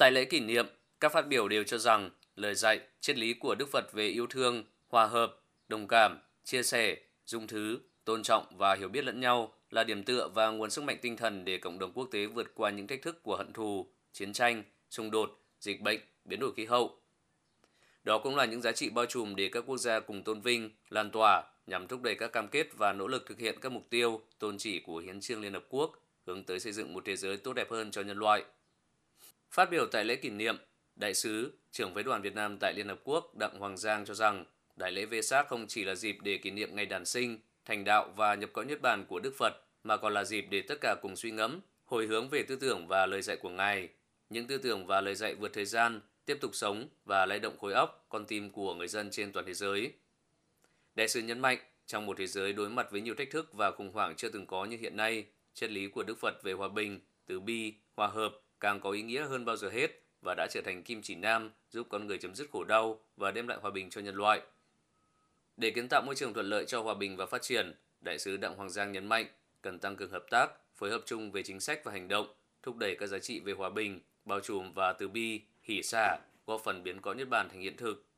Tại lễ kỷ niệm, các phát biểu đều cho rằng lời dạy, triết lý của Đức Phật về yêu thương, hòa hợp, đồng cảm, chia sẻ, dung thứ, tôn trọng và hiểu biết lẫn nhau là điểm tựa và nguồn sức mạnh tinh thần để cộng đồng quốc tế vượt qua những thách thức của hận thù, chiến tranh, xung đột, dịch bệnh, biến đổi khí hậu. Đó cũng là những giá trị bao trùm để các quốc gia cùng tôn vinh, lan tỏa nhằm thúc đẩy các cam kết và nỗ lực thực hiện các mục tiêu, tôn chỉ của Hiến trương Liên Hợp Quốc, hướng tới xây dựng một thế giới tốt đẹp hơn cho nhân loại. Phát biểu tại lễ kỷ niệm, Đại sứ, trưởng phái đoàn Việt Nam tại Liên Hợp Quốc Đặng Hoàng Giang cho rằng Đại lễ Vesak không chỉ là dịp để kỷ niệm ngày đản sinh, thành đạo và nhập cõi niết bàn của Đức Phật, mà còn là dịp để tất cả cùng suy ngẫm, hồi hướng về tư tưởng và lời dạy của Ngài. Những tư tưởng và lời dạy vượt thời gian, tiếp tục sống và lay động khối óc, con tim của người dân trên toàn thế giới. Đại sứ nhấn mạnh, trong một thế giới đối mặt với nhiều thách thức và khủng hoảng chưa từng có như hiện nay, triết lý của Đức Phật về hòa bình, từ bi, hòa hợp càng có ý nghĩa hơn bao giờ hết và đã trở thành kim chỉ nam giúp con người chấm dứt khổ đau và đem lại hòa bình cho nhân loại. Để kiến tạo môi trường thuận lợi cho hòa bình và phát triển, Đại sứ Đặng Hoàng Giang nhấn mạnh cần tăng cường hợp tác, phối hợp chung về chính sách và hành động, thúc đẩy các giá trị về hòa bình, bao trùm và từ bi, hỷ xả, góp phần biến có Nhật Bản thành hiện thực.